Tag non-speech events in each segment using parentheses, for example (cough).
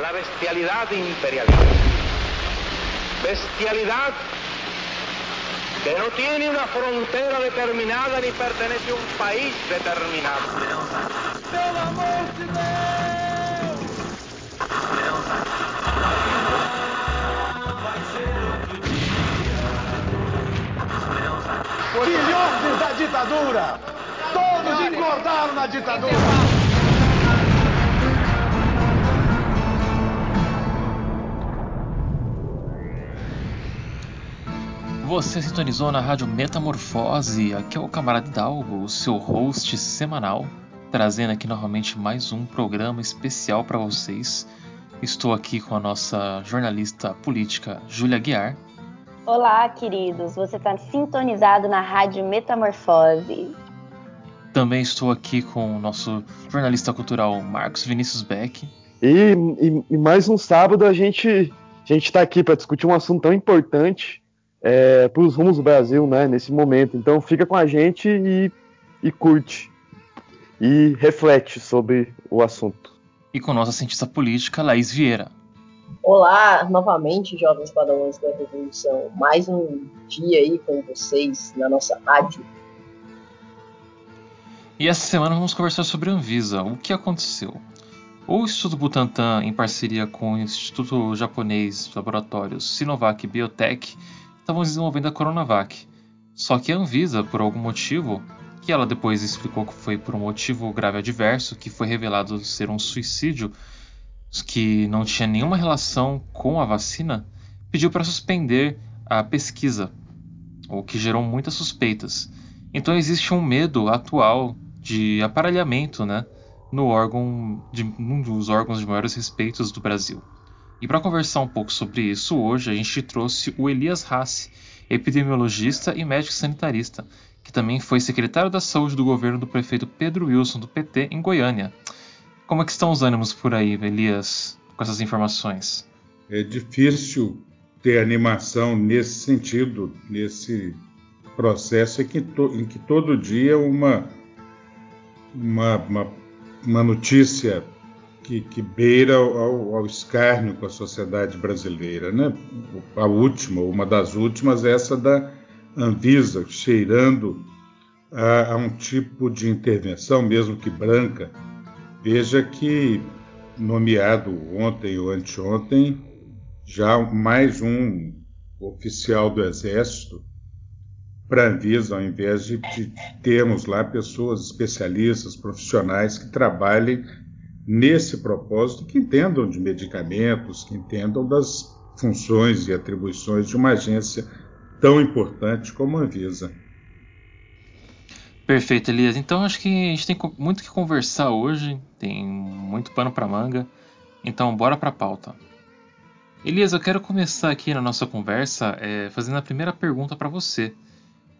la bestialidad imperialista. Bestialidad que no tiene una frontera determinada ni pertenece a un país determinado. ¡Pelo amor de Deus! Filhotes da ditadura! Todos engordaram na ditadura! Você sintonizou na Rádio Metamorfose. Aqui é o Camarada Dalgo, o seu host semanal, trazendo aqui novamente mais um programa especial para vocês. Estou aqui com a nossa jornalista política, Júlia Guiar. Olá, queridos. Você está sintonizado na Rádio Metamorfose. Também estou aqui com o nosso jornalista cultural, Marcos Vinícius Beck. E, e, e mais um sábado a gente a gente está aqui para discutir um assunto tão importante é, para os rumos do Brasil, né, nesse momento. Então fica com a gente e, e curte e reflete sobre o assunto. E com nossa cientista política, Laís Vieira. Olá, novamente, jovens padawans da Revolução. Mais um dia aí com vocês na nossa rádio. E essa semana vamos conversar sobre a Anvisa. O que aconteceu? O Instituto Butantan, em parceria com o Instituto Japonês Laboratórios Sinovac Biotech, estavam desenvolvendo a Coronavac. Só que a Anvisa, por algum motivo, que ela depois explicou que foi por um motivo grave adverso, que foi revelado ser um suicídio que não tinha nenhuma relação com a vacina, pediu para suspender a pesquisa, o que gerou muitas suspeitas. Então existe um medo atual de aparelhamento, né, no órgão de um dos órgãos de maiores respeitos do Brasil. E para conversar um pouco sobre isso hoje, a gente trouxe o Elias Hassi, epidemiologista e médico sanitarista, que também foi secretário da Saúde do governo do prefeito Pedro Wilson do PT em Goiânia. Como é que estão os ânimos por aí, Elias, com essas informações? É difícil ter animação nesse sentido, nesse processo em que, to, em que todo dia uma, uma, uma, uma notícia que, que beira ao, ao, escárnio com a sociedade brasileira. Né? A última, uma das últimas, é essa da Anvisa, cheirando a, a um tipo de intervenção, mesmo que branca. Veja que, nomeado ontem ou anteontem, já mais um oficial do Exército para a Anvisa, ao invés de, de termos lá pessoas especialistas, profissionais que trabalhem nesse propósito, que entendam de medicamentos, que entendam das funções e atribuições de uma agência tão importante como a Anvisa. Perfeito, Elias. Então acho que a gente tem muito que conversar hoje, tem muito pano para manga. Então bora para a pauta. Elias, eu quero começar aqui na nossa conversa é, fazendo a primeira pergunta para você.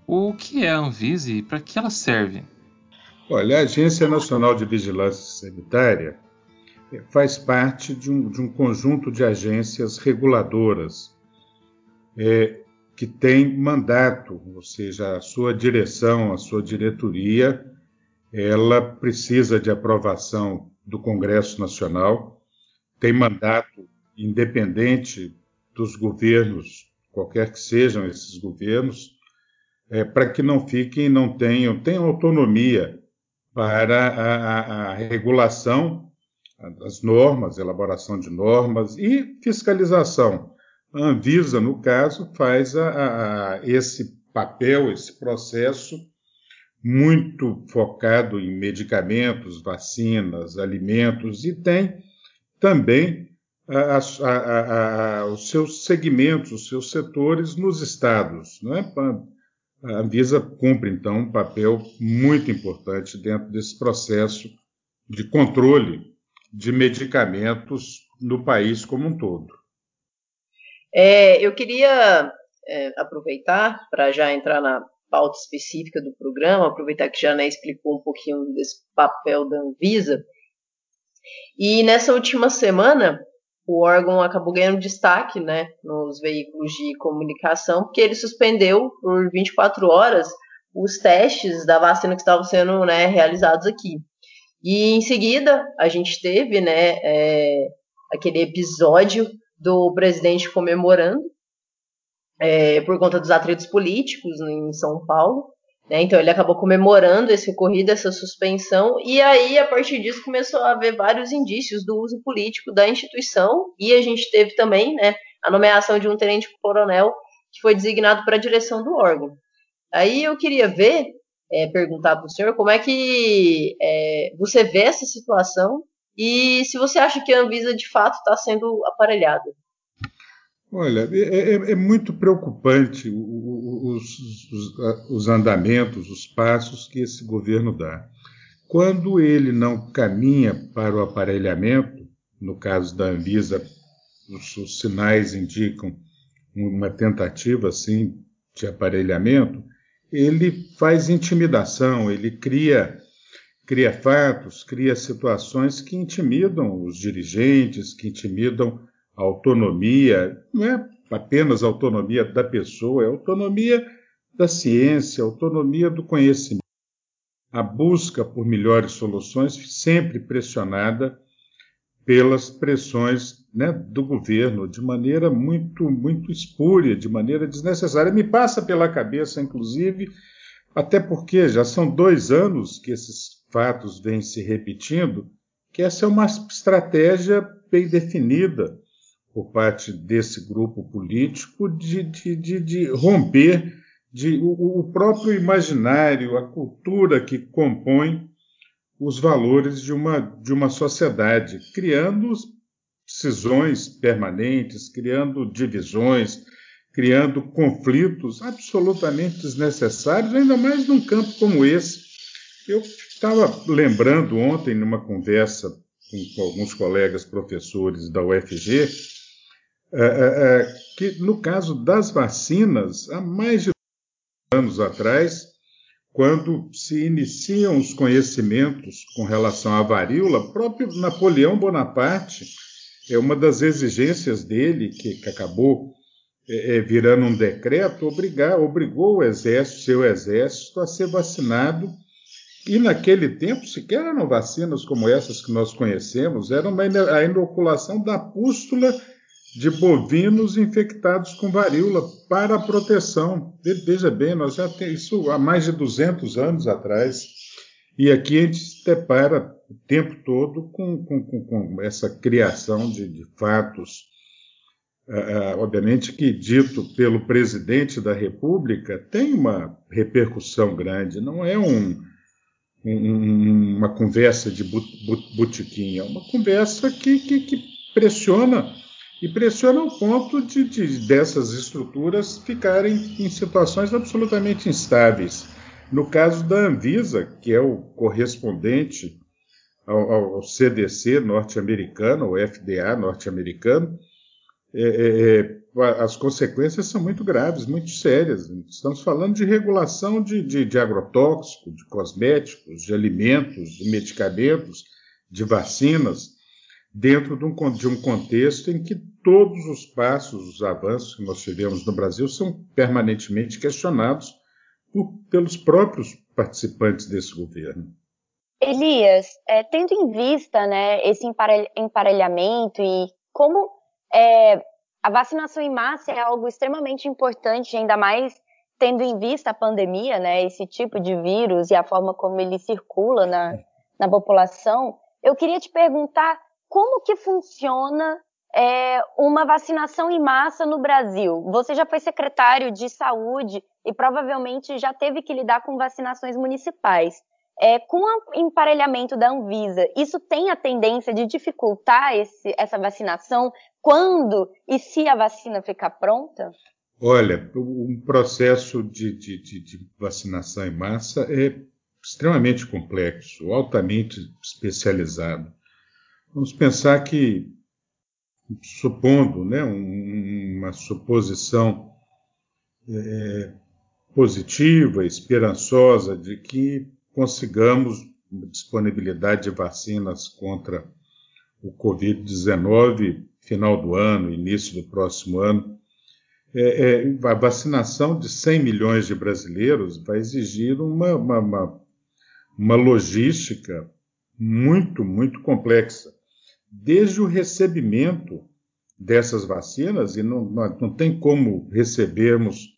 O que é a Anvisa e para que ela serve? Olha, a Agência Nacional de Vigilância Sanitária faz parte de um, de um conjunto de agências reguladoras é, que tem mandato, ou seja, a sua direção, a sua diretoria, ela precisa de aprovação do Congresso Nacional, tem mandato independente dos governos, qualquer que sejam esses governos, é, para que não fiquem, não tenham, tenham autonomia para a, a, a regulação das normas, elaboração de normas e fiscalização a Anvisa, no caso, faz a, a, esse papel, esse processo muito focado em medicamentos, vacinas, alimentos e tem também a, os seus segmentos, os seus setores nos estados. Não é? A Anvisa cumpre, então, um papel muito importante dentro desse processo de controle de medicamentos no país como um todo. É, eu queria é, aproveitar para já entrar na pauta específica do programa, aproveitar que Jané explicou um pouquinho desse papel da Anvisa. E nessa última semana, o órgão acabou ganhando destaque né, nos veículos de comunicação, porque ele suspendeu por 24 horas os testes da vacina que estavam sendo né, realizados aqui. E em seguida, a gente teve né, é, aquele episódio do presidente comemorando é, por conta dos atritos políticos em São Paulo. Né? Então ele acabou comemorando esse ocorrido, essa suspensão, e aí a partir disso começou a haver vários indícios do uso político da instituição, e a gente teve também né, a nomeação de um tenente-coronel que foi designado para a direção do órgão. Aí eu queria ver, é, perguntar para o senhor como é que é, você vê essa situação e se você acha que a Anvisa de fato está sendo aparelhada. Olha, é, é, é muito preocupante os, os, os, andamentos, os passos que esse governo dá. Quando ele não caminha para o aparelhamento, no caso da Anvisa, os, os sinais indicam uma tentativa assim de aparelhamento, ele faz intimidação, ele cria cria fatos, cria situações que intimidam os dirigentes, que intimidam a autonomia, não é apenas a autonomia da pessoa, é a autonomia da ciência, a autonomia do conhecimento. A busca por melhores soluções sempre pressionada pelas pressões né, do governo de maneira muito muito espúria, de maneira desnecessária. Me passa pela cabeça, inclusive, até porque já são dois anos que esses fatos vêm se repetindo, que essa é uma estratégia bem definida por parte desse grupo político de, de, de, de romper de, o, o, próprio imaginário, a cultura que compõe os valores de uma, de uma sociedade, criando cisões permanentes, criando divisões, criando conflitos absolutamente desnecessários, ainda mais num campo como esse. Eu estava lembrando ontem, numa conversa com alguns colegas professores da UFG, é, é, é, que no caso das vacinas, há mais de anos atrás, quando se iniciam os conhecimentos com relação à varíola, próprio Napoleão Bonaparte, é uma das exigências dele, que, que acabou é, virando um decreto, obrigar, obrigou o exército, seu exército, a ser vacinado. E naquele tempo sequer eram vacinas como essas que nós conhecemos, era uma, a inoculação da pústula de bovinos infectados com varíola para proteção. Veja bem, nós já temos isso há mais de 200 anos atrás. E aqui a gente se depara o tempo todo com, com, com, com essa criação de, de fatos, uh, obviamente que dito pelo presidente da República, tem uma repercussão grande, não é um, um, uma conversa de botequim, é uma conversa que, que, que pressiona e pressiona o ponto de, de, dessas estruturas ficarem em situações absolutamente instáveis. No caso da Anvisa, que é o correspondente ao, ao CDC norte-americano, o FDA norte-americano, é, é, é, as consequências são muito graves, muito sérias. Estamos falando de regulação de, de, de agrotóxico, de cosméticos, de alimentos, de medicamentos, de vacinas dentro de um, de um contexto em que todos os passos, os avanços que nós tivemos no Brasil são permanentemente questionados por, pelos próprios participantes desse governo. Elias, é, tendo em vista né, esse emparelhamento e como é, a vacinação em massa é algo extremamente importante, ainda mais tendo em vista a pandemia, né, esse tipo de vírus e a forma como ele circula na, na população, eu queria te perguntar como que funciona é, uma vacinação em massa no Brasil? Você já foi secretário de saúde e provavelmente já teve que lidar com vacinações municipais. É, com o emparelhamento da Anvisa, isso tem a tendência de dificultar esse, essa vacinação quando e se a vacina ficar pronta? Olha, um processo de, de, de, de vacinação em massa é extremamente complexo, altamente especializado. Vamos pensar que, supondo né, um, uma suposição é, positiva, esperançosa de que consigamos disponibilidade de vacinas contra o Covid-19 final do ano, início do próximo ano. É, é, a vacinação de 100 milhões de brasileiros vai exigir uma, uma, uma, uma logística muito, muito complexa desde o recebimento dessas vacinas, e não, não tem como recebermos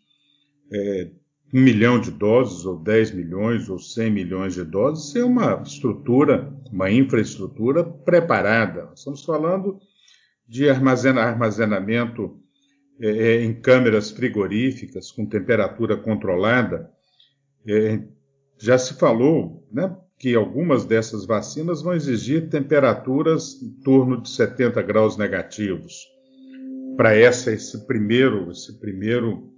é, um milhão de doses, ou 10 milhões, ou 100 milhões de doses, sem uma estrutura, uma infraestrutura preparada. Estamos falando de armazena, armazenamento é, é, em câmeras frigoríficas, com temperatura controlada. É, já se falou né, que algumas dessas vacinas vão exigir temperaturas em torno de 70 graus negativos para esse primeiro, esse primeiro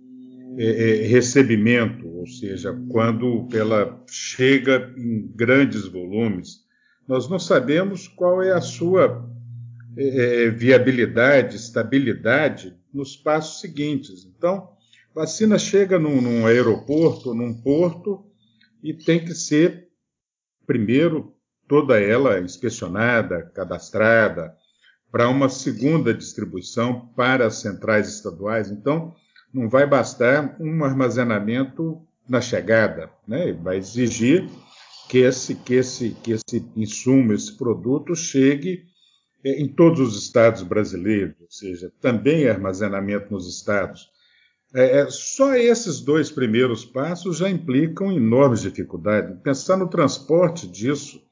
é, é, recebimento, ou seja, quando ela chega em grandes volumes, nós não sabemos qual é a sua é, é viabilidade, estabilidade nos passos seguintes. Então, vacina chega num, num aeroporto, num porto, e tem que ser, primeiro, toda ela inspecionada, cadastrada, para uma segunda distribuição para as centrais estaduais. Então, não vai bastar um armazenamento na chegada, né? vai exigir que esse, que, esse, que esse insumo, esse produto chegue é, em todos os estados brasileiros, ou seja, também armazenamento nos estados. É, é, só esses dois primeiros passos já implicam enormes dificuldades. Pensar no transporte disso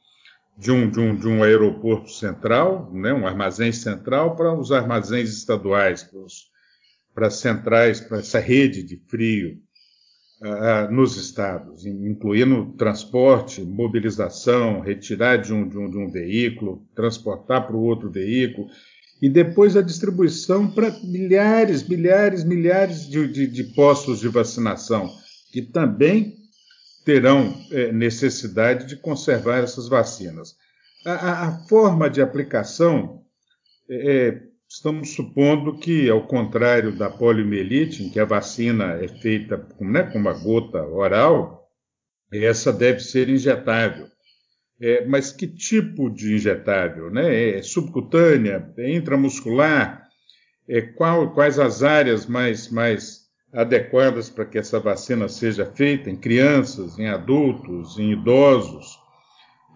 de um, de um, de um aeroporto central, né, um armazém central, para os armazéns estaduais, para, para as centrais, para essa rede de frio uh, nos estados, incluindo transporte, mobilização, retirar de um, de um, de um veículo, transportar para o outro veículo, e depois a distribuição para milhares, milhares, milhares de, de, de postos de vacinação, que também terão é, necessidade de conservar essas vacinas. A, a, forma de aplicação, é, é, estamos supondo que, ao contrário da poliomielite, em que a vacina é feita né, com uma gota oral, essa deve ser injetável. É, mas que tipo de injetável? Né? É subcutânea? É intramuscular? É, qual, quais as áreas mais, mais adequadas para que essa vacina seja feita em crianças, em adultos, em idosos.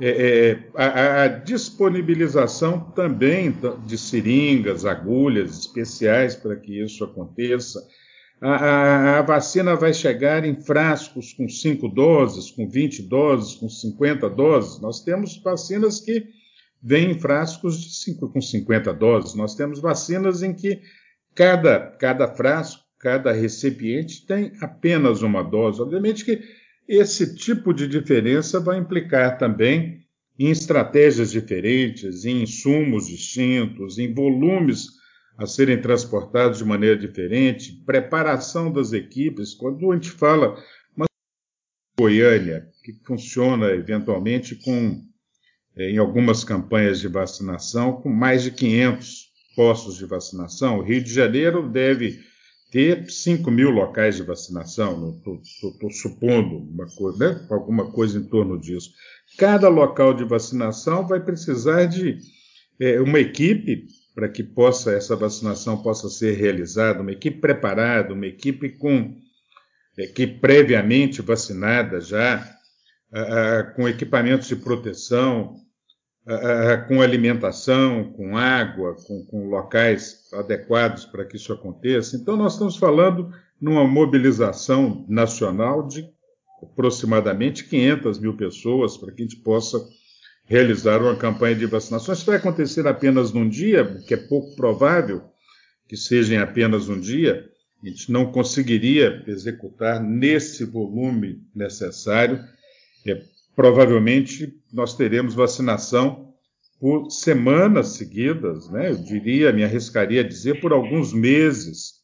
É, é, a, a, disponibilização também de seringas, agulhas especiais para que isso aconteça. A, a, a, vacina vai chegar em frascos com 5 doses, com 20 doses, com 50 doses. Nós temos vacinas que vêm em frascos de 5, com 50 doses. Nós temos vacinas em que cada, cada frasco cada recipiente tem apenas uma dose. Obviamente que esse tipo de diferença vai implicar também em estratégias diferentes, em insumos distintos, em volumes a serem transportados de maneira diferente, preparação das equipes. Quando a gente fala uma Goiânia, que funciona eventualmente com, eh, em algumas campanhas de vacinação, com mais de 500 postos de vacinação, o Rio de Janeiro deve ter 5 mil locais de vacinação, estou supondo uma coisa, né? alguma coisa em torno disso. Cada local de vacinação vai precisar de é, uma equipe para que possa essa vacinação possa ser realizada, uma equipe preparada, uma equipe com equipe previamente vacinada já, com equipamentos de proteção, com alimentação, com água, com, com locais adequados para que isso aconteça. Então, nós estamos falando numa mobilização nacional de aproximadamente 500 mil pessoas para que a gente possa realizar uma campanha de vacinação. Isso vai acontecer apenas num dia, que é pouco provável que seja em apenas um dia. A gente não conseguiria executar nesse volume necessário. É, provavelmente nós teremos vacinação por semanas seguidas, né? eu diria, me arriscaria a dizer, por alguns meses,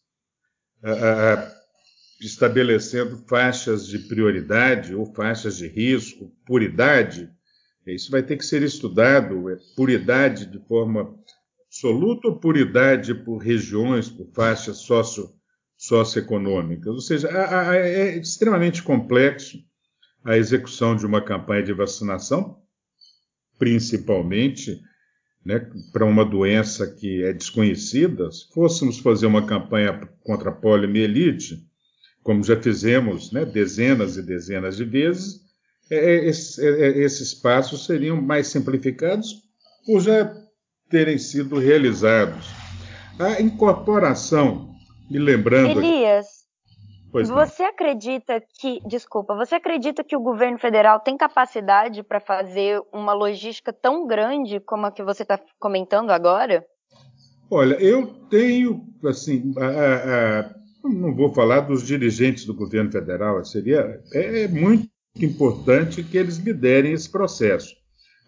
estabelecendo faixas de prioridade ou faixas de risco, puridade. Isso vai ter que ser estudado, é puridade de forma absoluta ou puridade por regiões, por faixas socio, socioeconômicas. Ou seja, é extremamente complexo a execução de uma campanha de vacinação, principalmente né, para uma doença que é desconhecida. Se fôssemos fazer uma campanha contra a poliomielite, como já fizemos né, dezenas e dezenas de vezes, é, é, é, esses passos seriam mais simplificados por já terem sido realizados. A incorporação, me lembrando. Elias, Pois você não. acredita que, desculpa, você acredita que o governo federal tem capacidade para fazer uma logística tão grande como a que você está comentando agora? Olha, eu tenho, assim, a, a, não vou falar dos dirigentes do governo federal, seria é muito importante que eles liderem esse processo.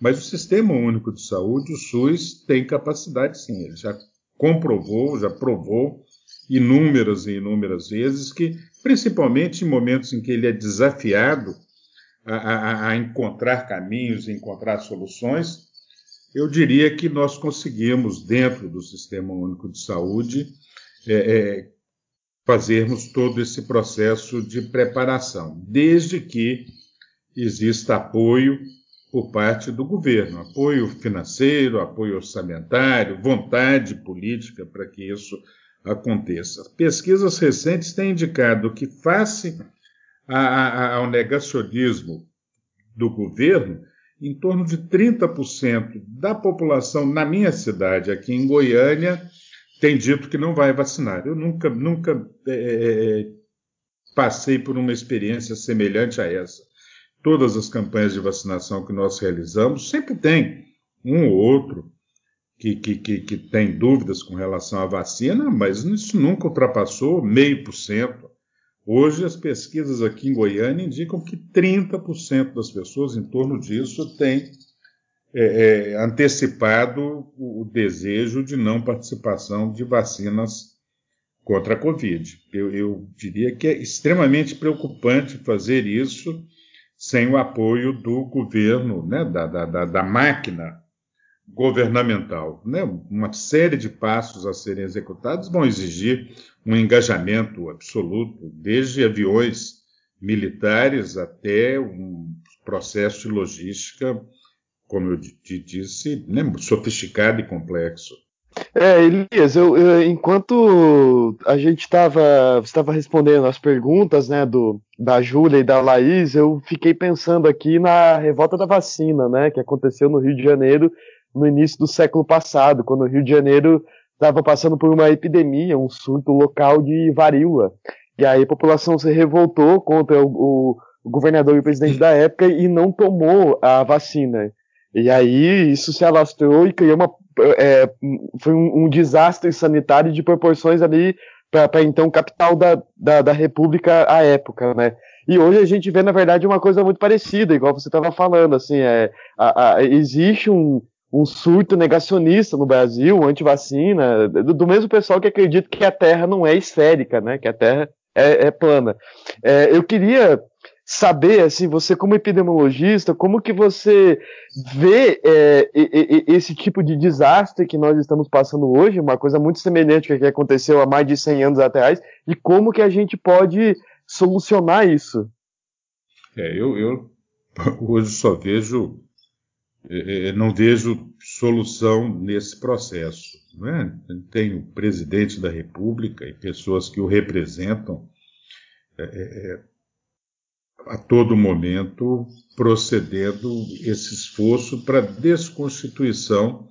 Mas o Sistema Único de Saúde, o SUS, tem capacidade sim, ele já comprovou, já provou inúmeras e inúmeras vezes que, principalmente em momentos em que ele é desafiado a, a, a encontrar caminhos, encontrar soluções, eu diria que nós conseguimos, dentro do Sistema Único de Saúde, é, é, fazermos todo esse processo de preparação, desde que exista apoio por parte do governo, apoio financeiro, apoio orçamentário, vontade política para que isso aconteça. Pesquisas recentes têm indicado que, face a, a, ao negacionismo do governo, em torno de 30% da população na minha cidade, aqui em Goiânia, tem dito que não vai vacinar. Eu nunca, nunca é, é, é passei por uma experiência semelhante a essa. Todas as campanhas de vacinação que nós realizamos sempre tem um ou outro que, que, que, que tem dúvidas com relação à vacina, mas isso nunca ultrapassou meio por cento. Hoje, as pesquisas aqui em Goiânia indicam que 30% das pessoas, em torno disso, têm é, é, antecipado o desejo de não participação de vacinas contra a Covid. Eu, eu, diria que é extremamente preocupante fazer isso sem o apoio do governo, né, da, da, da máquina governamental. Né? Uma série de passos a serem executados vão exigir um engajamento absoluto, desde aviões militares até um processo de logística, como eu te disse, né, sofisticado e complexo. É, Elias, eu, eu, enquanto a gente estava estava respondendo as perguntas né, do, da Júlia e da Laís, eu fiquei pensando aqui na revolta da vacina, né, que aconteceu no Rio de Janeiro no início do século passado, quando o Rio de Janeiro estava passando por uma epidemia, um surto local de varíola. E aí a população se revoltou contra o, o, governador e o presidente da época e não tomou a vacina. E aí isso se alastrou e criou uma. É, foi um, um, desastre sanitário de proporções ali para então capital da, da, da, República à época, né? E hoje a gente vê, na verdade, uma coisa muito parecida, igual você estava falando, assim, é, a, a, existe um, um surto negacionista no Brasil, anti-vacina, do, do, mesmo pessoal que acredita que a Terra não é esférica, né? Que a Terra é, é plana. É, eu queria saber, assim, você como epidemiologista, como que você vê é, esse tipo de desastre que nós estamos passando hoje, uma coisa muito semelhante que aconteceu há mais de 100 anos atrás, e como que a gente pode solucionar isso? É, eu, eu (laughs) hoje só vejo é, é, não vejo solução nesse processo. Né? Tem o presidente da República e pessoas que o representam é, é, a todo momento procedendo esse esforço para desconstituição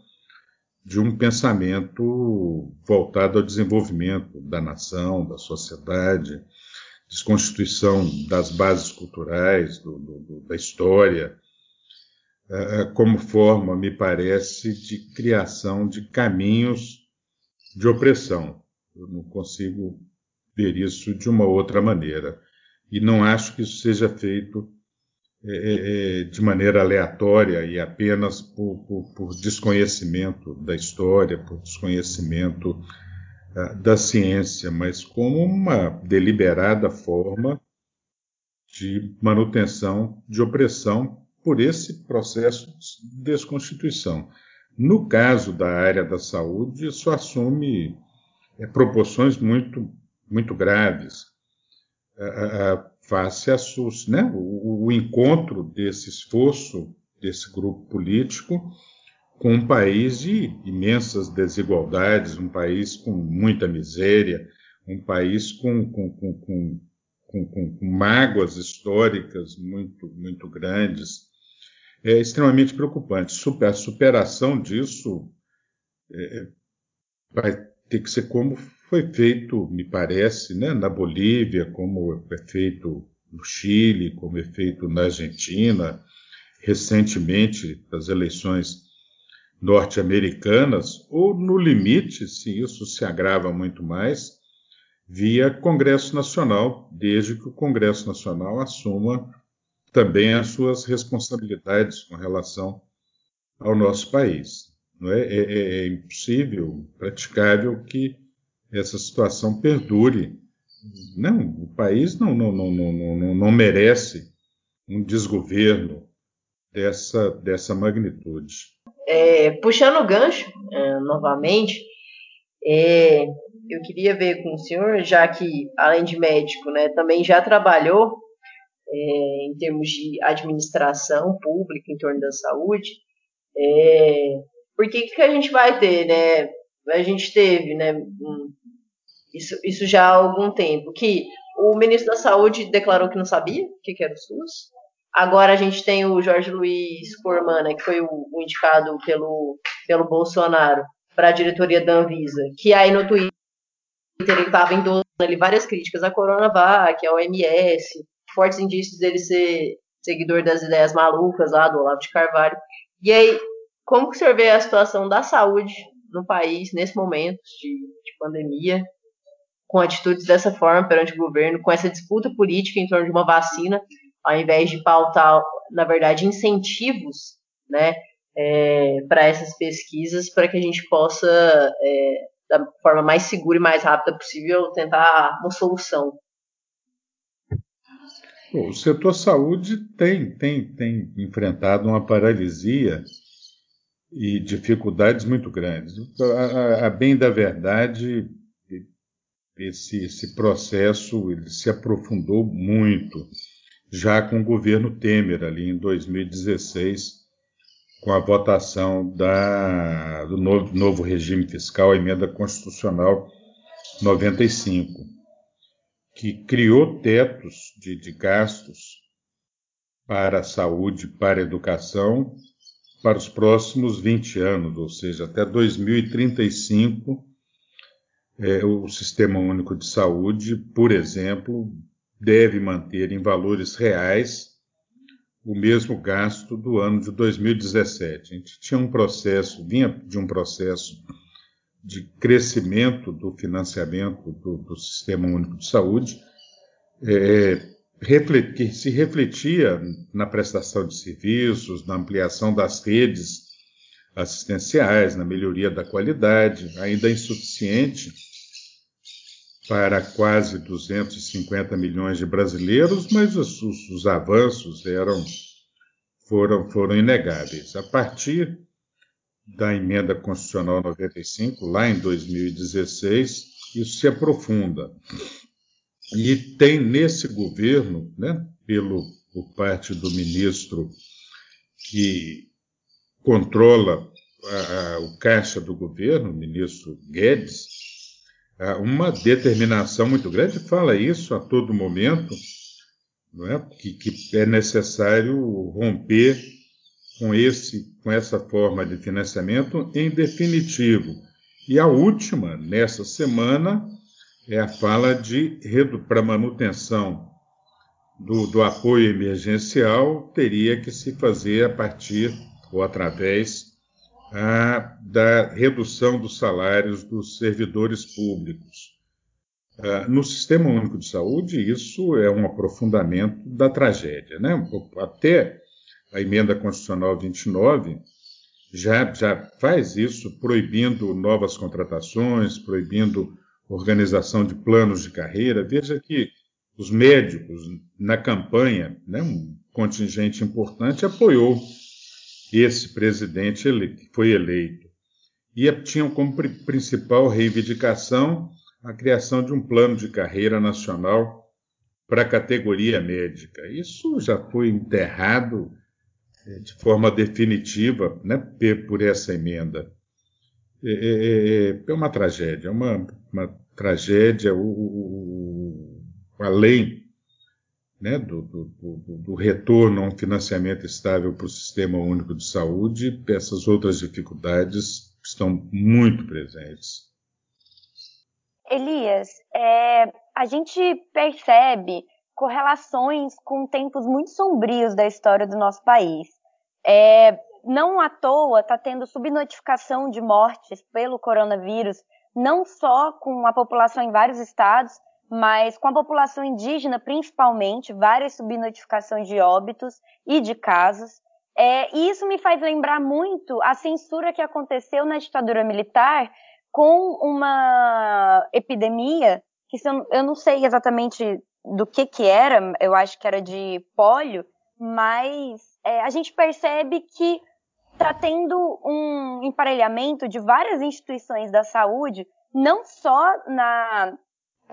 de um pensamento voltado ao desenvolvimento da nação, da sociedade, desconstituição das bases culturais, do, do, da história, é, é, como forma, me parece, de criação de caminhos de opressão. Eu não consigo ver isso de uma outra maneira. E não acho que isso seja feito é, é, de maneira aleatória e apenas por, por, por desconhecimento da história, por desconhecimento uh, da ciência, mas como uma deliberada forma de manutenção de opressão por esse processo de desconstituição. No caso da área da saúde, isso assume é, proporções muito, muito graves. Face a SUS, né? O, o, encontro desse esforço desse grupo político com um país de imensas desigualdades, um país com muita miséria, um país com, com, com, com, mágoas históricas muito, muito grandes, é extremamente preocupante. A superação disso é, vai ter que ser como foi feito, me parece, né, na Bolívia, como é feito no Chile, como é feito na Argentina, recentemente, das eleições norte-americanas, ou no limite, se isso se agrava muito mais, via Congresso Nacional, desde que o Congresso Nacional assuma também as suas responsabilidades com relação ao nosso país. Não é? É, é, é impossível, praticável que essa situação perdure. Não, o país não, não, não, não, não merece um desgoverno dessa, dessa magnitude. É, puxando o gancho, é, novamente, é, eu queria ver com o senhor, já que, além de médico, né, também já trabalhou é, em termos de administração pública em torno da saúde, é, por que, que a gente vai ter, né? A gente teve, né? Isso, isso já há algum tempo, que o ministro da Saúde declarou que não sabia o que, era o SUS. Agora a gente tem o Jorge Luiz Cormana, que foi o, o indicado pelo, pelo Bolsonaro para a diretoria da Anvisa, que aí no Twitter ele estava endossando ali várias críticas à Coronavac, à OMS, fortes indícios dele ser seguidor das ideias malucas lá do Olavo de Carvalho. E aí, como que o senhor vê a situação da saúde no país nesse momento de, de pandemia, com atitudes dessa forma perante o governo, com essa disputa política em torno de uma vacina, ao invés de pautar, na verdade, incentivos, né, é, para essas pesquisas, para que a gente possa, é, da forma mais segura e mais rápida possível, tentar uma solução. o setor saúde tem, tem, tem enfrentado uma paralisia e dificuldades muito grandes. A, a, a bem da verdade, esse, esse processo ele se aprofundou muito já com o governo Temer, ali em 2016, com a votação da, do novo, novo regime fiscal, a emenda constitucional 95, que criou tetos de, de gastos para a saúde, para a educação, para os próximos 20 anos, ou seja, até 2035, é, o Sistema Único de Saúde, por exemplo, deve manter em valores reais o mesmo gasto do ano de 2017. A gente tinha um processo, vinha de um processo de crescimento do financiamento do, do Sistema Único de Saúde, é, que se refletia na prestação de serviços, na ampliação das redes assistenciais, na melhoria da qualidade, ainda insuficiente para quase 250 milhões de brasileiros, mas os, os, os avanços eram foram, foram inegáveis. A partir da emenda constitucional 95, lá em 2016, isso se aprofunda. E tem nesse governo, né, pelo, por parte do ministro que controla a, a, o caixa do governo, o ministro Guedes, uma determinação muito grande, fala isso a todo momento, não é? que, que é necessário romper com, esse, com essa forma de financiamento em definitivo. E a última, nessa semana, é a fala de para manutenção do, do apoio emergencial, teria que se fazer a partir ou através ah, da redução dos salários dos servidores públicos. Ah, no Sistema Único de Saúde, isso é um aprofundamento da tragédia. Né? Até a emenda constitucional 29 já, já faz isso, proibindo novas contratações, proibindo organização de planos de carreira. Veja que os médicos, na campanha, né, um contingente importante, apoiou esse presidente ele, foi eleito. E tinham como principal reivindicação a criação de um plano de carreira nacional para a categoria médica. Isso já foi enterrado é, de forma definitiva né, por essa emenda. É, é, é, é uma tragédia, é uma, uma tragédia, o, o, além né, do, do, do, do, retorno a um financiamento estável para o Sistema Único de Saúde, essas outras dificuldades estão muito presentes. Elias, é, a gente percebe correlações com tempos muito sombrios da história do nosso país. É, não à toa está tendo subnotificação de mortes pelo coronavírus, não só com a população em vários estados, mas com a população indígena principalmente, várias subnotificações de óbitos e de casos. É, e isso me faz lembrar muito a censura que aconteceu na ditadura militar com uma epidemia que eu não sei exatamente do que que era, eu acho que era de pólio, mas é, a gente percebe que está tendo um emparelhamento de várias instituições da saúde, não só na,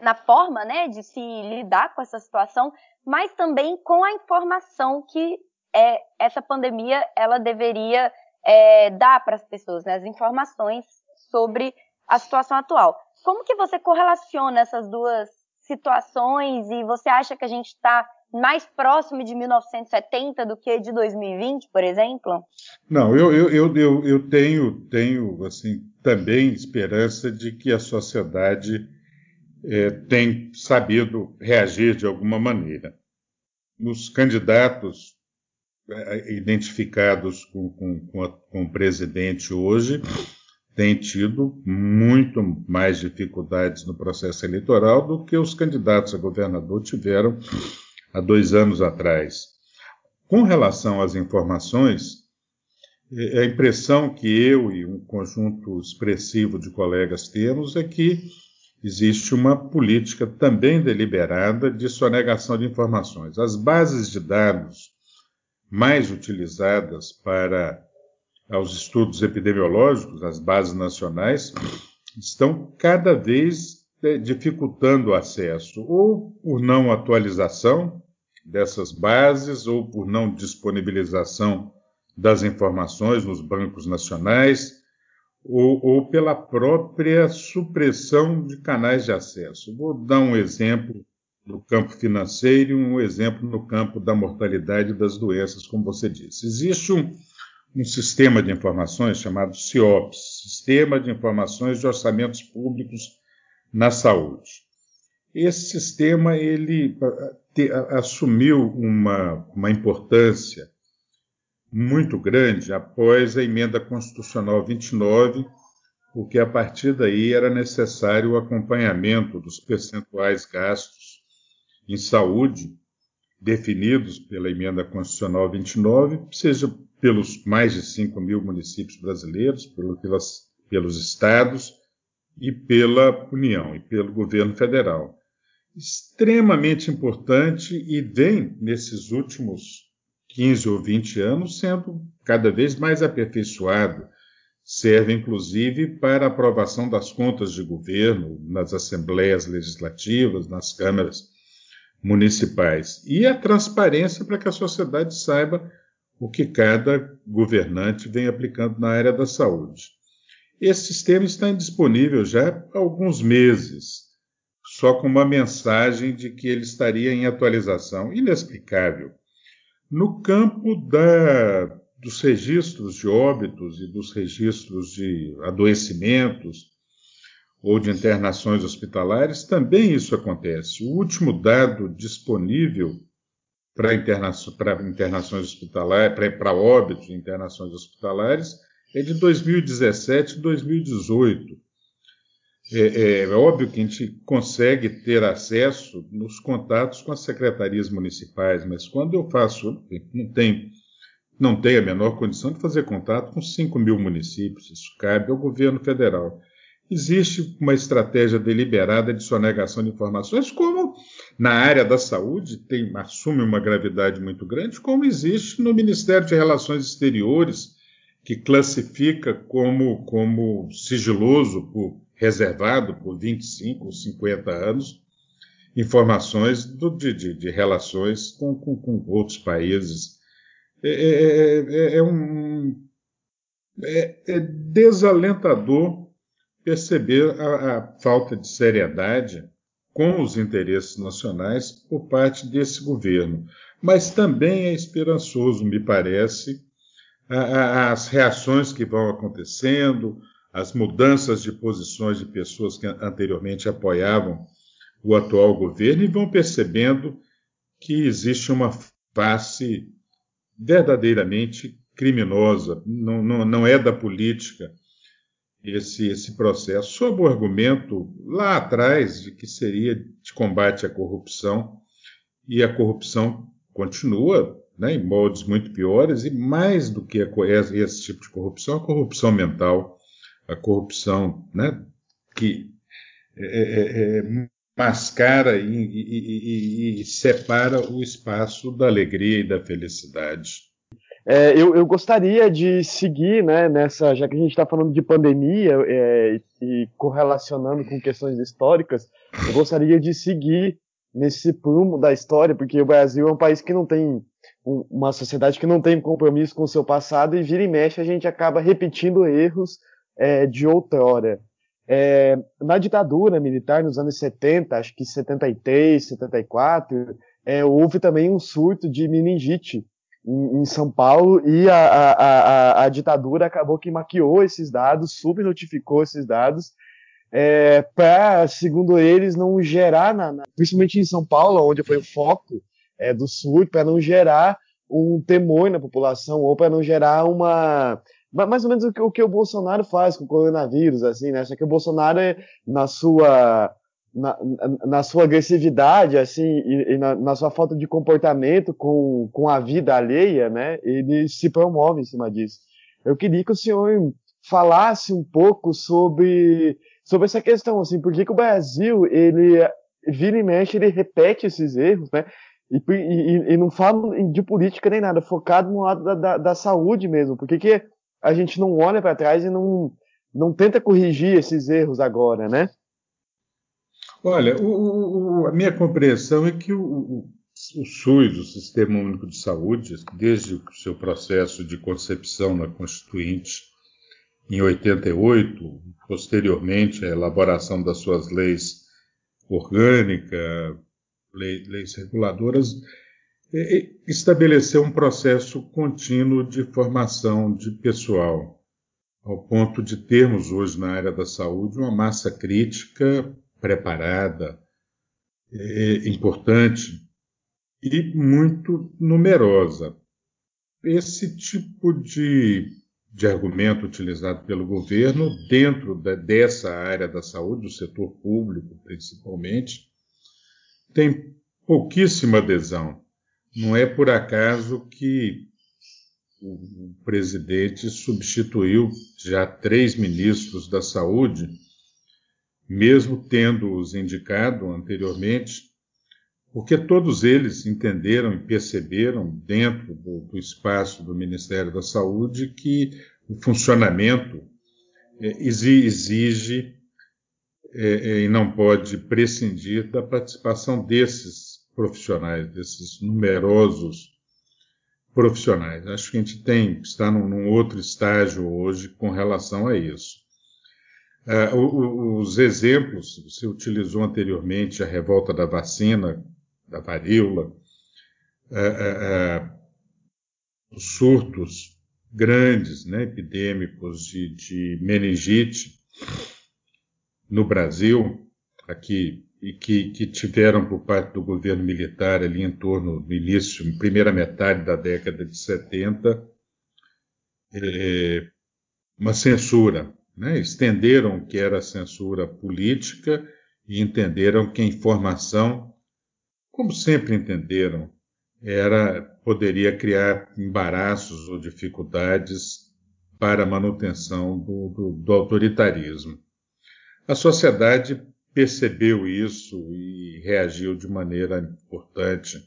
na forma né, de se lidar com essa situação, mas também com a informação que é, essa pandemia ela deveria é, dar para as pessoas, né, as informações sobre a situação atual. Como que você correlaciona essas duas situações e você acha que a gente está mais próximo de 1970 do que de 2020, por exemplo? Não, eu, eu, eu, eu, tenho, tenho assim, também esperança de que a sociedade é, tem sabido reagir de alguma maneira. Os candidatos é, identificados com, com, com, a, com o presidente hoje têm tido muito mais dificuldades no processo eleitoral do que os candidatos a governador tiveram há dois anos atrás. Com relação às informações, é, a impressão que eu e um conjunto expressivo de colegas temos é que existe uma política também deliberada de sonegação de informações. As bases de dados mais utilizadas para os estudos epidemiológicos, as bases nacionais, estão cada vez é, dificultando o acesso, ou por não atualização dessas bases, ou por não disponibilização das informações nos bancos nacionais, ou, ou pela própria supressão de canais de acesso. Vou dar um exemplo no campo financeiro e um exemplo no campo da mortalidade das doenças, como você disse. Existe um, um sistema de informações chamado CIOPS, Sistema de Informações de Orçamentos Públicos na saúde. Esse sistema ele te, assumiu uma, uma importância muito grande após a emenda constitucional 29, porque a partir daí era necessário o acompanhamento dos percentuais gastos em saúde definidos pela emenda constitucional 29, seja pelos mais de 5 mil municípios brasileiros, pelo, pelas, pelos estados, e pela União e pelo governo federal. Extremamente importante e vem nesses últimos 15 ou 20 anos sendo cada vez mais aperfeiçoado. Serve inclusive para aprovação das contas de governo nas assembleias legislativas, nas câmaras municipais. E a transparência para que a sociedade saiba o que cada governante vem aplicando na área da saúde. Esse sistema está disponível já há alguns meses, só com uma mensagem de que ele estaria em atualização. Inexplicável. No campo da, dos registros de óbitos e dos registros de adoecimentos ou de internações hospitalares, também isso acontece. O último dado disponível para interna internações hospitalares, para óbitos e internações hospitalares, é de 2017 e 2018. É, é, óbvio que a gente consegue ter acesso nos contatos com as secretarias municipais, mas quando eu faço, não tem, não tem a menor condição de fazer contato com 5 mil municípios, isso cabe ao governo federal. Existe uma estratégia deliberada de sonegação de informações, como na área da saúde tem, assume uma gravidade muito grande, como existe no Ministério de Relações Exteriores, que classifica como, como sigiloso, por, reservado por 25 ou 50 anos, informações do, de, de, de, relações com, com, com outros países. É, é, é, é um, é, é, desalentador perceber a, a falta de seriedade com os interesses nacionais por parte desse governo. Mas também é esperançoso, me parece, as reações que vão acontecendo, as mudanças de posições de pessoas que anteriormente apoiavam o atual governo e vão percebendo que existe uma face verdadeiramente criminosa, não, não, não é da política esse, esse processo, sob o argumento lá atrás de que seria de combate à corrupção, e a corrupção continua né, em moldes muito piores, e mais do que esse tipo de corrupção, a corrupção mental, a corrupção né, que é, é, é, mascara e, e, e, e, separa o espaço da alegria e da felicidade. É, eu, eu, gostaria de seguir né, nessa, já que a gente está falando de pandemia é, e correlacionando com questões históricas, eu gostaria de seguir nesse prumo da história, porque o Brasil é um país que não tem uma sociedade que não tem compromisso com o seu passado e vira e mexe a gente acaba repetindo erros é, de outrora. É, na ditadura militar, nos anos 70, acho que 73, 74, é, houve também um surto de meningite em, em São Paulo e a, a, a, a, ditadura acabou que maquiou esses dados, subnotificou esses dados, é, para, segundo eles, não gerar, na, na, principalmente em São Paulo, onde foi o foco é, do surto, para não gerar um temor na população ou para não gerar uma mais ou menos o que, o que, o Bolsonaro faz com o coronavírus, assim, né? Só que o Bolsonaro, na sua, na, na sua agressividade, assim, e, e na, na, sua falta de comportamento com, com a vida alheia, né? Ele se promove em cima disso. Eu queria que o senhor falasse um pouco sobre, sobre essa questão, assim, por que, que o Brasil, ele vira e mexe, ele repete esses erros, né? E, e, e, não falo de política nem nada, focado no lado da, da, da saúde mesmo. Por que, que a gente não olha para trás e não, não tenta corrigir esses erros agora, né? Olha, o, o, a minha compreensão é que o, o SUS, o Sistema Único de Saúde, desde o seu processo de concepção na Constituinte em 88, posteriormente a elaboração das suas leis orgânicas, leis reguladoras, estabeleceu um processo contínuo de formação de pessoal, ao ponto de termos hoje na área da saúde uma massa crítica preparada, é, importante e muito numerosa. Esse tipo de, de argumento utilizado pelo governo dentro da, dessa área da saúde, do setor público principalmente, tem pouquíssima adesão. Não é por acaso que o presidente substituiu já três ministros da saúde, mesmo tendo-os indicado anteriormente, porque todos eles entenderam e perceberam, dentro do, do espaço do Ministério da Saúde, que o funcionamento é, exige é, é, e não pode prescindir da participação desses profissionais, desses numerosos profissionais. Acho que a gente tem está num, num outro estágio hoje com relação a isso. Uh, os exemplos, você utilizou anteriormente a revolta da vacina, da varíola, uh, uh, os surtos grandes, né, epidêmicos de, de meningite no Brasil, aqui e que, que, tiveram por parte do governo militar ali em torno do início, primeira metade da década de 70, é, uma censura. Né? Estenderam o que era censura política e entenderam que a informação, como sempre entenderam, era poderia criar embaraços ou dificuldades para a manutenção do, do, do autoritarismo. A sociedade percebeu isso e reagiu de maneira importante.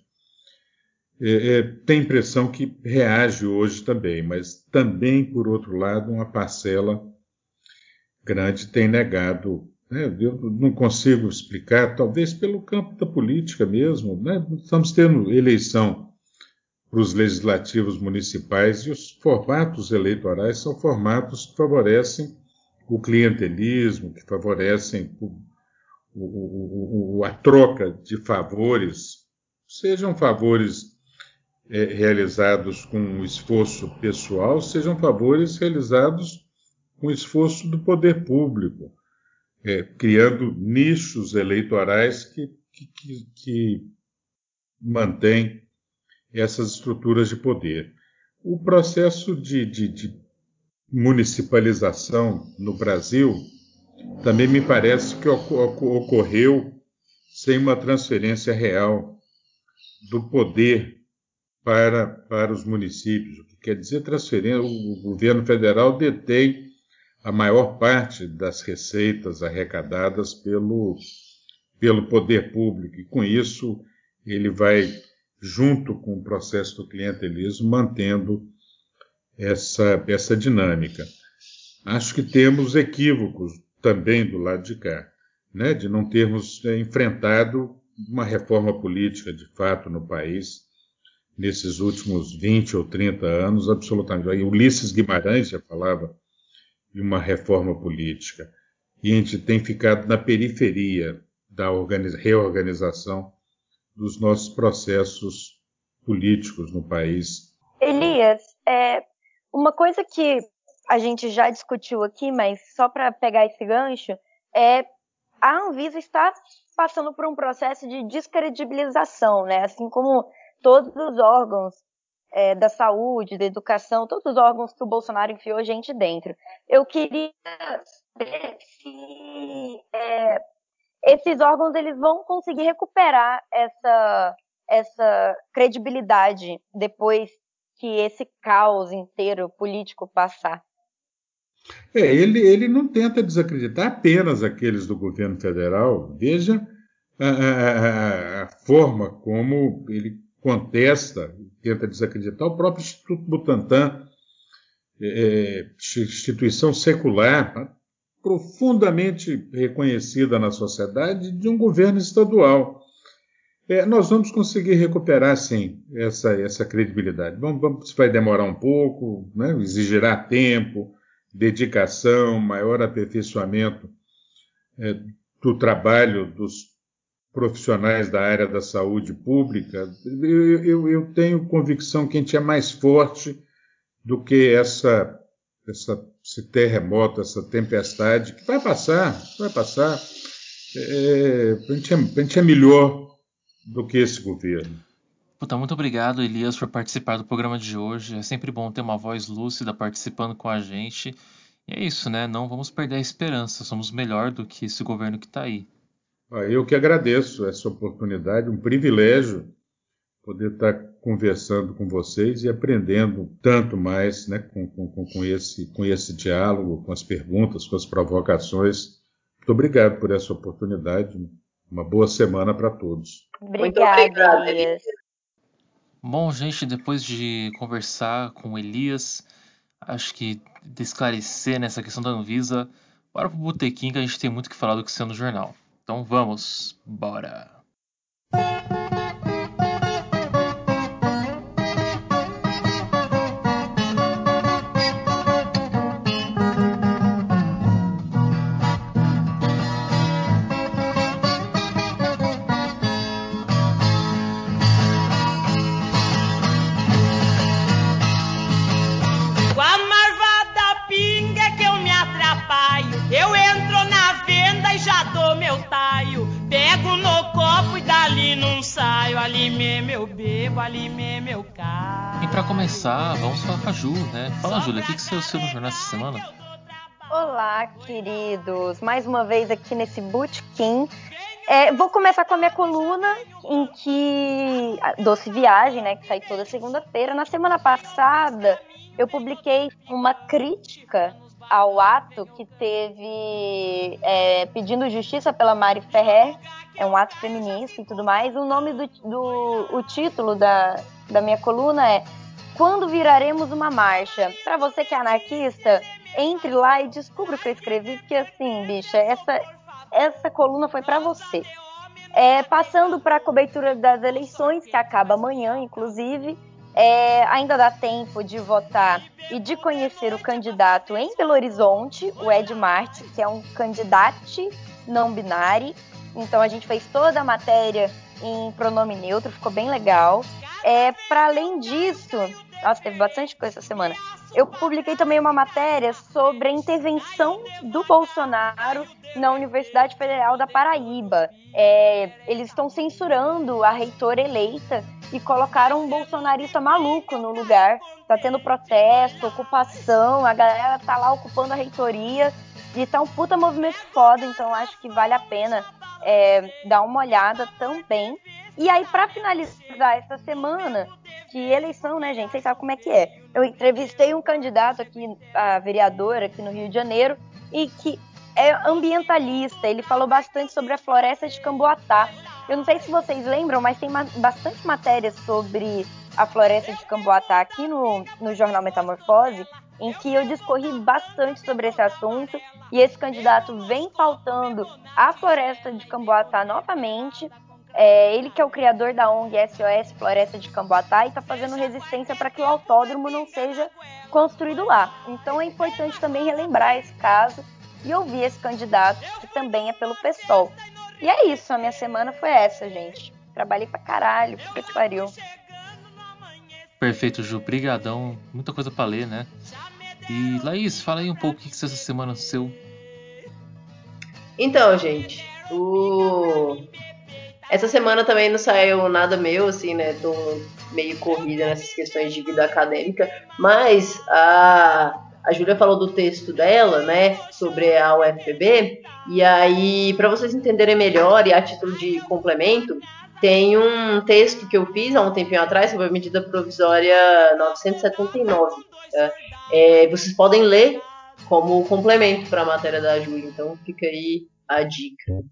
É, é, tem impressão que reage hoje também, mas também, por outro lado, uma parcela grande tem negado. Né? Eu não consigo explicar, talvez pelo campo da política mesmo. Né? Estamos tendo eleição para os legislativos municipais e os formatos eleitorais são formatos que favorecem o clientelismo, que favorecem o, o, a troca de favores, sejam favores é, realizados com esforço pessoal, sejam favores realizados com esforço do poder público, é, criando nichos eleitorais que, que, que, que mantêm essas estruturas de poder. O processo de, de, de municipalização no Brasil também me parece que ocorreu sem uma transferência real do poder para, para os municípios. O que quer dizer transferência? O governo federal detém a maior parte das receitas arrecadadas pelo, pelo poder público, e com isso ele vai, junto com o processo do clientelismo, mantendo essa, essa dinâmica. Acho que temos equívocos também do lado de cá, né, de não termos é, enfrentado uma reforma política de fato no país nesses últimos 20 ou 30 anos, absolutamente. Aí Ulisses Guimarães já falava de uma reforma política. E a gente tem ficado na periferia da reorganização dos nossos processos políticos no país. Elias, é, uma coisa que a gente já discutiu aqui, mas só para pegar esse gancho, é a Anvisa está passando por um processo de descredibilização, né? Assim como todos os órgãos é, da saúde, da educação, todos os órgãos que o Bolsonaro enfiou gente dentro. Eu queria saber se é, esses órgãos eles vão conseguir recuperar essa, essa credibilidade depois que esse caos inteiro político passar. É, ele, ele não tenta desacreditar apenas aqueles do governo federal. Veja a, a, a forma como ele contesta, tenta desacreditar o próprio Instituto Butantan, é, é instituição secular, profundamente reconhecida na sociedade de um governo estadual. É, nós vamos conseguir recuperar, sim, essa, essa credibilidade. Vamos, vamos, vai demorar um pouco, né? exigirá tempo, dedicação, maior aperfeiçoamento é, do trabalho dos profissionais da área da saúde pública. Eu, eu, eu tenho convicção que a gente é mais forte do que essa, essa, esse terremoto, essa tempestade, que vai passar, vai passar. É, a, gente é, a gente é melhor do que esse governo. Puta, muito obrigado, Elias, por participar do programa de hoje. É sempre bom ter uma voz lúcida participando com a gente. E é isso, né? Não vamos perder a esperança. Somos melhor do que esse governo que está aí. Eu que agradeço essa oportunidade, um privilégio poder estar conversando com vocês e aprendendo tanto mais né, com, com, com, esse, com esse diálogo, com as perguntas, com as provocações. Muito obrigado por essa oportunidade. Uma boa semana para todos. Obrigada, Elias. Bom, gente, depois de conversar com Elias, acho que de esclarecer nessa questão da Anvisa, bora pro botequim que a gente tem muito que falar do que saiu no jornal. Então vamos, bora! Assistiu no jornal essa semana? Olá, queridos. Mais uma vez aqui nesse Bootkin. É, vou começar com a minha coluna, em que. Doce Viagem, né? Que sai toda segunda-feira. Na semana passada, eu publiquei uma crítica ao ato que teve é, pedindo justiça pela Mari Ferrer, é um ato feminista e tudo mais. O nome do, do o título da, da minha coluna é quando viraremos uma marcha? Para você que é anarquista, entre lá e descubra o que eu escrevi, porque assim, bicha, essa, essa coluna foi para você. É, passando para a cobertura das eleições, que acaba amanhã, inclusive, é, ainda dá tempo de votar e de conhecer o candidato em Belo Horizonte, o Ed Marte, que é um candidato não binário. Então a gente fez toda a matéria em pronome neutro, ficou bem legal. É, para além disso, Nossa, teve bastante coisa essa semana. Eu publiquei também uma matéria sobre a intervenção do Bolsonaro na Universidade Federal da Paraíba. É, eles estão censurando a reitora eleita e colocaram um bolsonarista maluco no lugar. Tá tendo protesto, ocupação, a galera tá lá ocupando a reitoria e tá um puta movimento foda, então acho que vale a pena é, dar uma olhada também. E aí, para finalizar essa semana, que eleição, né, gente? Vocês sabem como é que é. Eu entrevistei um candidato aqui, a vereadora aqui no Rio de Janeiro, e que é ambientalista. Ele falou bastante sobre a floresta de Camboatá. Eu não sei se vocês lembram, mas tem bastante matérias sobre a floresta de Camboatá aqui no, no jornal Metamorfose em que eu discorri bastante sobre esse assunto e esse candidato vem pautando a floresta de Camboatá novamente. É, ele que é o criador da ONG SOS Floresta de Camboatá e está fazendo resistência para que o autódromo não seja construído lá. Então é importante também relembrar esse caso e ouvir esse candidato, que também é pelo PSOL. E é isso, a minha semana foi essa, gente. Trabalhei pra caralho, puta que pariu. Perfeito, Ju. Brigadão. Muita coisa para ler, né? E Laís, fala aí um pouco o que essa semana seu. Então, gente, o... essa semana também não saiu nada meu, assim, né? Tô meio corrida nessas questões de vida acadêmica, mas a, a Júlia falou do texto dela, né, sobre a UFPB, e aí, para vocês entenderem melhor e a título de complemento, tem um texto que eu fiz há um tempinho atrás sobre a medida provisória 979. Tá? É, vocês podem ler como complemento para a matéria da Júlia, então fica aí a dica.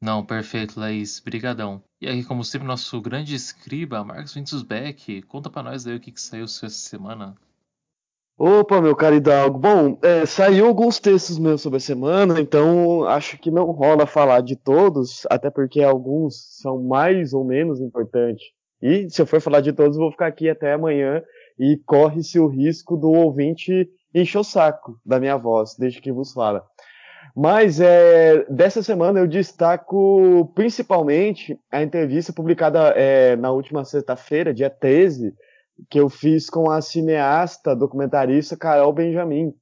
Não, perfeito, Laís. Brigadão. E aí, como sempre, nosso grande escriba, Marcos Vinícius Beck, conta para nós aí o que, que saiu essa semana. Opa, meu caro Hidalgo. Bom, é, saiu alguns textos meus sobre a semana, então acho que não rola falar de todos, até porque alguns são mais ou menos importantes. E se eu for falar de todos, vou ficar aqui até amanhã e corre-se o risco do ouvinte encher o saco da minha voz, desde que vos fala. Mas é, dessa semana eu destaco principalmente a entrevista publicada é, na última sexta-feira, dia 13, que eu fiz com a cineasta, documentarista Carol Benjamin,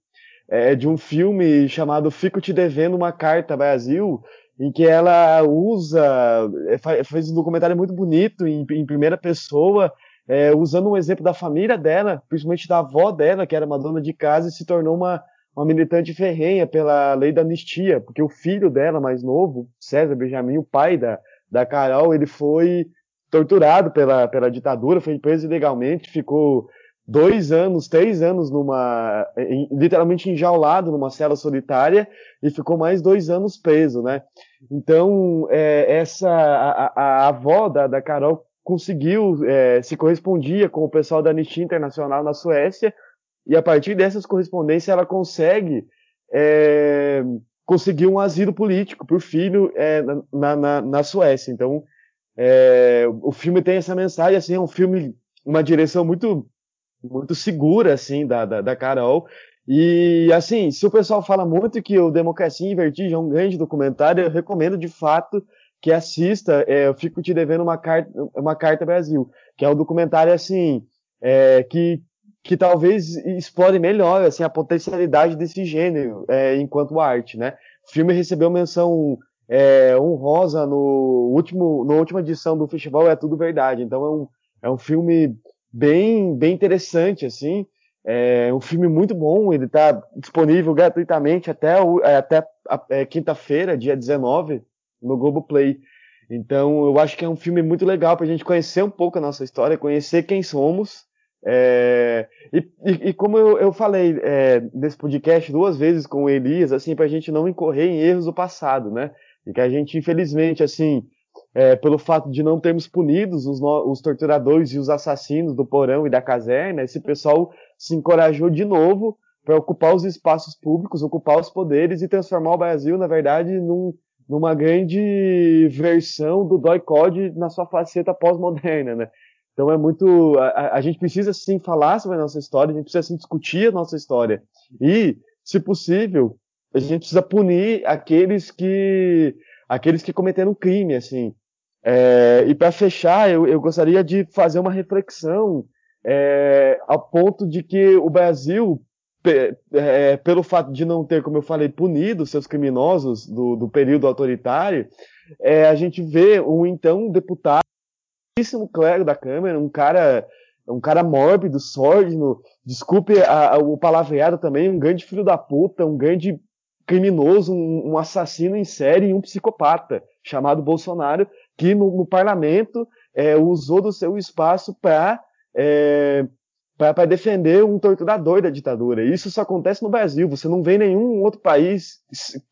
é, de um filme chamado Fico Te Devendo uma Carta Brasil, em que ela usa, é, fez um documentário muito bonito em, em primeira pessoa, é, usando um exemplo da família dela, principalmente da avó dela, que era uma dona de casa e se tornou uma, uma militante ferrenha pela lei da anistia, porque o filho dela mais novo, César Benjamin, o pai da, da Carol, ele foi torturado pela, pela ditadura, foi preso ilegalmente, ficou dois anos, três anos numa, literalmente enjaulado numa cela solitária e ficou mais dois anos preso, né? Então, é, essa, a, a, a, avó da, da Carol conseguiu, é, se correspondia com o pessoal da Anistia Internacional na Suécia e a partir dessas correspondências ela consegue é, conseguir um asilo político para o filho é, na, na, na Suécia. Então, é, o filme tem essa mensagem, assim, é um filme, uma direção muito, muito segura, assim, da, da, da Carol. E, assim, se o pessoal fala muito que o Democracia em Vertigem é um grande documentário, eu recomendo de fato que assista. É, eu fico te devendo uma carta, uma carta Brasil, que é um documentário, assim, é, que, que talvez explore melhor, assim, a potencialidade desse gênero é, enquanto arte, né? O filme recebeu menção é, honrosa no último, na última edição do festival É Tudo Verdade. Então é um, é um filme bem, bem interessante, assim. É um filme muito bom, ele está disponível gratuitamente até, o, é, até é, quinta-feira, dia 19, no Globoplay. Então eu acho que é um filme muito legal para a gente conhecer um pouco a nossa história, conhecer quem somos. É, e, e, como eu, eu falei é, nesse podcast duas vezes com o Elias, assim, para a gente não incorrer em erros do passado, né? E que a gente, infelizmente, assim, é, pelo fato de não termos punidos os, os, torturadores e os assassinos do porão e da caserna, esse pessoal se encorajou de novo para ocupar os espaços públicos, ocupar os poderes e transformar o Brasil, na verdade, num, numa grande versão do doi code na sua faceta pós-moderna, né? Então é muito. A, a, gente precisa sim falar sobre a nossa história, a gente precisa sim discutir a nossa história. E, se possível, a gente precisa punir aqueles que aqueles que cometeram crime, assim. É, e para fechar, eu, eu, gostaria de fazer uma reflexão é, ao ponto de que o Brasil, é, pelo fato de não ter, como eu falei, punido seus criminosos do, do período autoritário, é, a gente vê um então deputado, clero da Câmara, um cara um cara mórbido, sórdido, desculpe a, a, o palavreado também, um grande filho da puta, um grande criminoso, um, um assassino em série e um psicopata chamado Bolsonaro, que no, no parlamento é, usou do seu espaço para é, defender um torturador da ditadura. Isso só acontece no Brasil. Você não vê nenhum outro país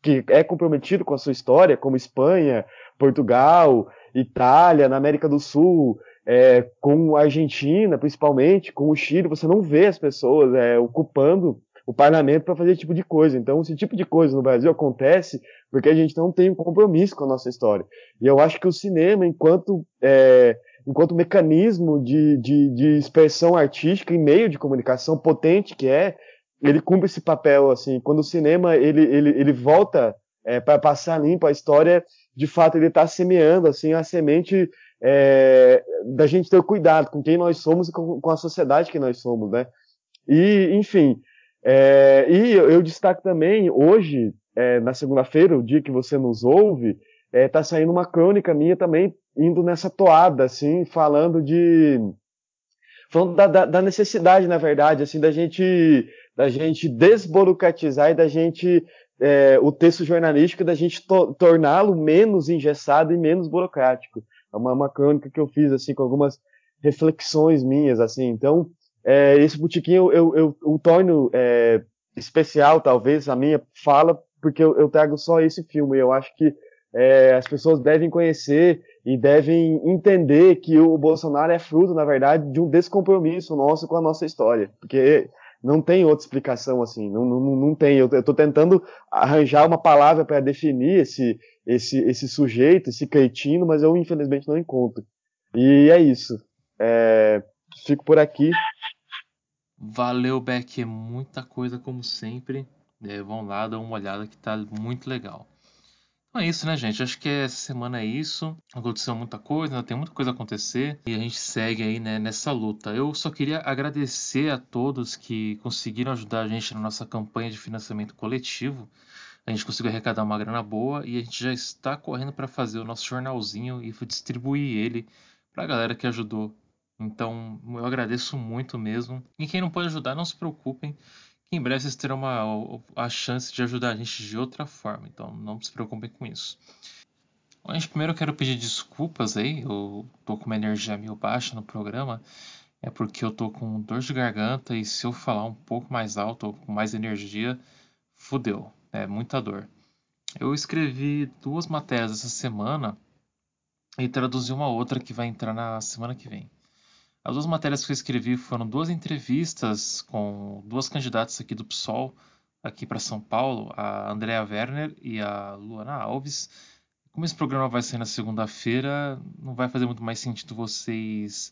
que é comprometido com a sua história, como Espanha, Portugal, Itália, na América do Sul, é, com a Argentina, principalmente, com o Chile. Você não vê as pessoas é, ocupando o parlamento para fazer esse tipo de coisa. Então, esse tipo de coisa no Brasil acontece porque a gente não tem um compromisso com a nossa história. E eu acho que o cinema, enquanto é, enquanto mecanismo de, de, de expressão artística e meio de comunicação potente que é, ele cumpre esse papel, assim, quando o cinema, ele, ele, ele volta é, para passar limpo a história, de fato ele está semeando, assim, a semente é, da gente ter cuidado com quem nós somos e com, com a sociedade que nós somos, né? E, enfim, é, e eu destaco também, hoje, é, na segunda-feira, o dia que você nos ouve, é, tá saindo uma crônica minha também indo nessa toada, assim, falando de falando da, da, da, necessidade, na verdade, assim, da gente da gente desburocratizar e da gente é, o texto jornalístico da gente to torná-lo menos engessado e menos burocrático. É uma, uma crônica que eu fiz assim com algumas reflexões minhas, assim. Então, é, esse botequim eu, eu, eu, eu torno é, especial, talvez, a minha fala, porque eu, eu trago só esse filme. Eu acho que é, as pessoas devem conhecer e devem entender que o Bolsonaro é fruto, na verdade, de um descompromisso nosso com a nossa história. Porque não tem outra explicação assim, não, não, não tem. Eu estou tentando arranjar uma palavra para definir esse, esse, esse sujeito, esse cretino, mas eu infelizmente não encontro. E é isso. É, fico por aqui. Valeu, Beck. É muita coisa como sempre. É, vão lá, dar uma olhada que tá muito legal. Então é isso, né, gente? Acho que essa semana é isso. Aconteceu muita coisa, ainda tem muita coisa a acontecer e a gente segue aí né, nessa luta. Eu só queria agradecer a todos que conseguiram ajudar a gente na nossa campanha de financiamento coletivo. A gente conseguiu arrecadar uma grana boa e a gente já está correndo para fazer o nosso jornalzinho e distribuir ele para a galera que ajudou. Então eu agradeço muito mesmo. E quem não pode ajudar, não se preocupem em breve vocês terão uma, a chance de ajudar a gente de outra forma, então não se preocupem com isso. Gente, primeiro eu quero pedir desculpas aí, eu tô com uma energia meio baixa no programa, é porque eu tô com dor de garganta e se eu falar um pouco mais alto ou com mais energia, fudeu, é muita dor. Eu escrevi duas matérias essa semana e traduzi uma outra que vai entrar na semana que vem. As duas matérias que eu escrevi foram duas entrevistas com duas candidatas aqui do PSOL, aqui para São Paulo, a Andrea Werner e a Luana Alves. Como esse programa vai ser na segunda-feira, não vai fazer muito mais sentido vocês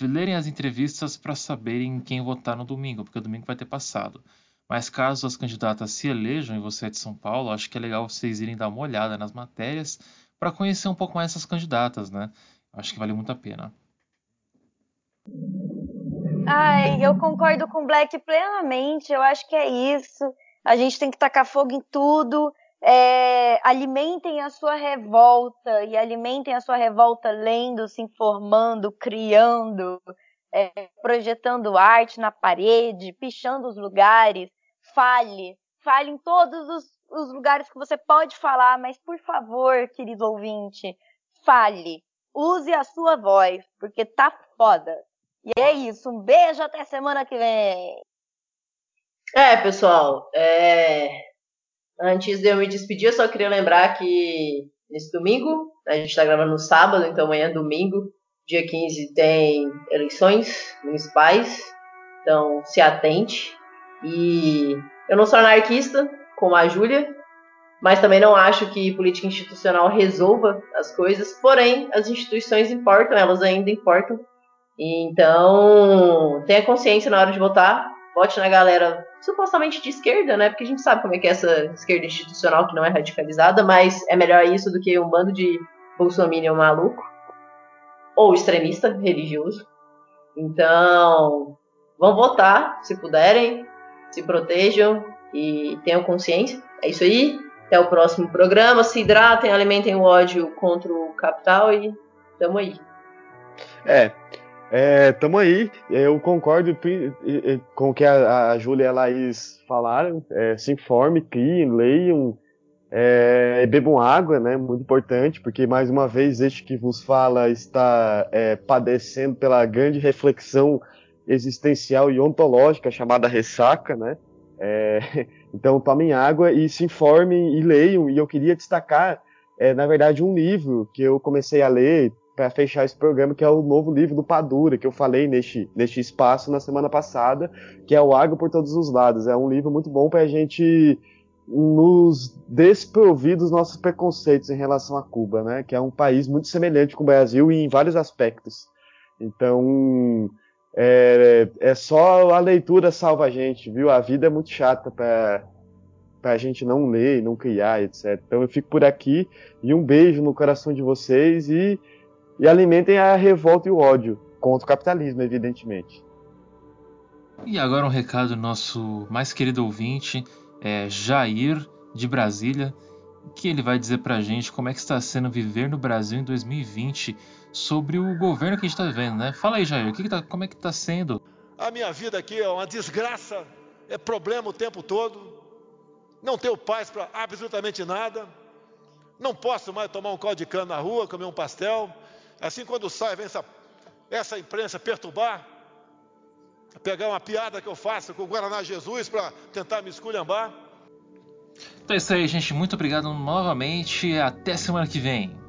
lerem as entrevistas para saberem quem votar no domingo, porque o domingo vai ter passado. Mas caso as candidatas se elejam e você é de São Paulo, acho que é legal vocês irem dar uma olhada nas matérias para conhecer um pouco mais essas candidatas, né? Acho que vale muito a pena. Ai, eu concordo com o Black plenamente. Eu acho que é isso. A gente tem que tacar fogo em tudo. É, alimentem a sua revolta e alimentem a sua revolta lendo, se informando, criando, é, projetando arte na parede, pichando os lugares. Fale, fale em todos os, os lugares que você pode falar, mas por favor, querido ouvinte, fale. Use a sua voz, porque tá foda. E é isso. Um beijo até semana que vem. É, pessoal. É... Antes de eu me despedir, eu só queria lembrar que nesse domingo, a gente está gravando no sábado, então amanhã, domingo, dia 15, tem eleições municipais. Então se atente. E eu não sou anarquista, como a Júlia, mas também não acho que política institucional resolva as coisas. Porém, as instituições importam, elas ainda importam. Então, tenha consciência na hora de votar. Vote na galera supostamente de esquerda, né? Porque a gente sabe como é que é essa esquerda institucional que não é radicalizada, mas é melhor isso do que um bando de bolsominion maluco ou extremista religioso. Então, vão votar, se puderem, se protejam e tenham consciência. É isso aí. Até o próximo programa. Se hidratem, alimentem o ódio contra o capital e tamo aí. É, é, tamo aí. Eu concordo com o que a, a Júlia e a Laís falaram. É, se informe, criem, leiam, é, bebam água, né? Muito importante, porque mais uma vez este que vos fala está é, padecendo pela grande reflexão existencial e ontológica chamada ressaca, né? É, (laughs) então tomem água e se informem e leiam. E eu queria destacar, é, na verdade, um livro que eu comecei a ler para fechar esse programa, que é o novo livro do Padura, que eu falei neste, neste espaço na semana passada, que é o Água por Todos os Lados. É um livro muito bom para a gente nos desprover dos nossos preconceitos em relação a Cuba, né? Que é um país muito semelhante com o Brasil em vários aspectos. Então, é, é só a leitura salva a gente, viu? A vida é muito chata para a gente não ler, não criar, etc. Então eu fico por aqui e um beijo no coração de vocês e, e alimentem a revolta e o ódio contra o capitalismo, evidentemente. E agora um recado do nosso mais querido ouvinte, é Jair de Brasília, que ele vai dizer pra gente como é que está sendo viver no Brasil em 2020 sobre o governo que a gente está vivendo, né? Fala aí, Jair, que que tá, como é que está sendo? A minha vida aqui é uma desgraça, é problema o tempo todo, não tenho paz para absolutamente nada, não posso mais tomar um caldo de cana na rua, comer um pastel, assim quando sai, vem essa, essa imprensa perturbar, pegar uma piada que eu faço com o Guaraná Jesus para tentar me esculhambar. Então é isso aí, gente. Muito obrigado novamente. Até semana que vem.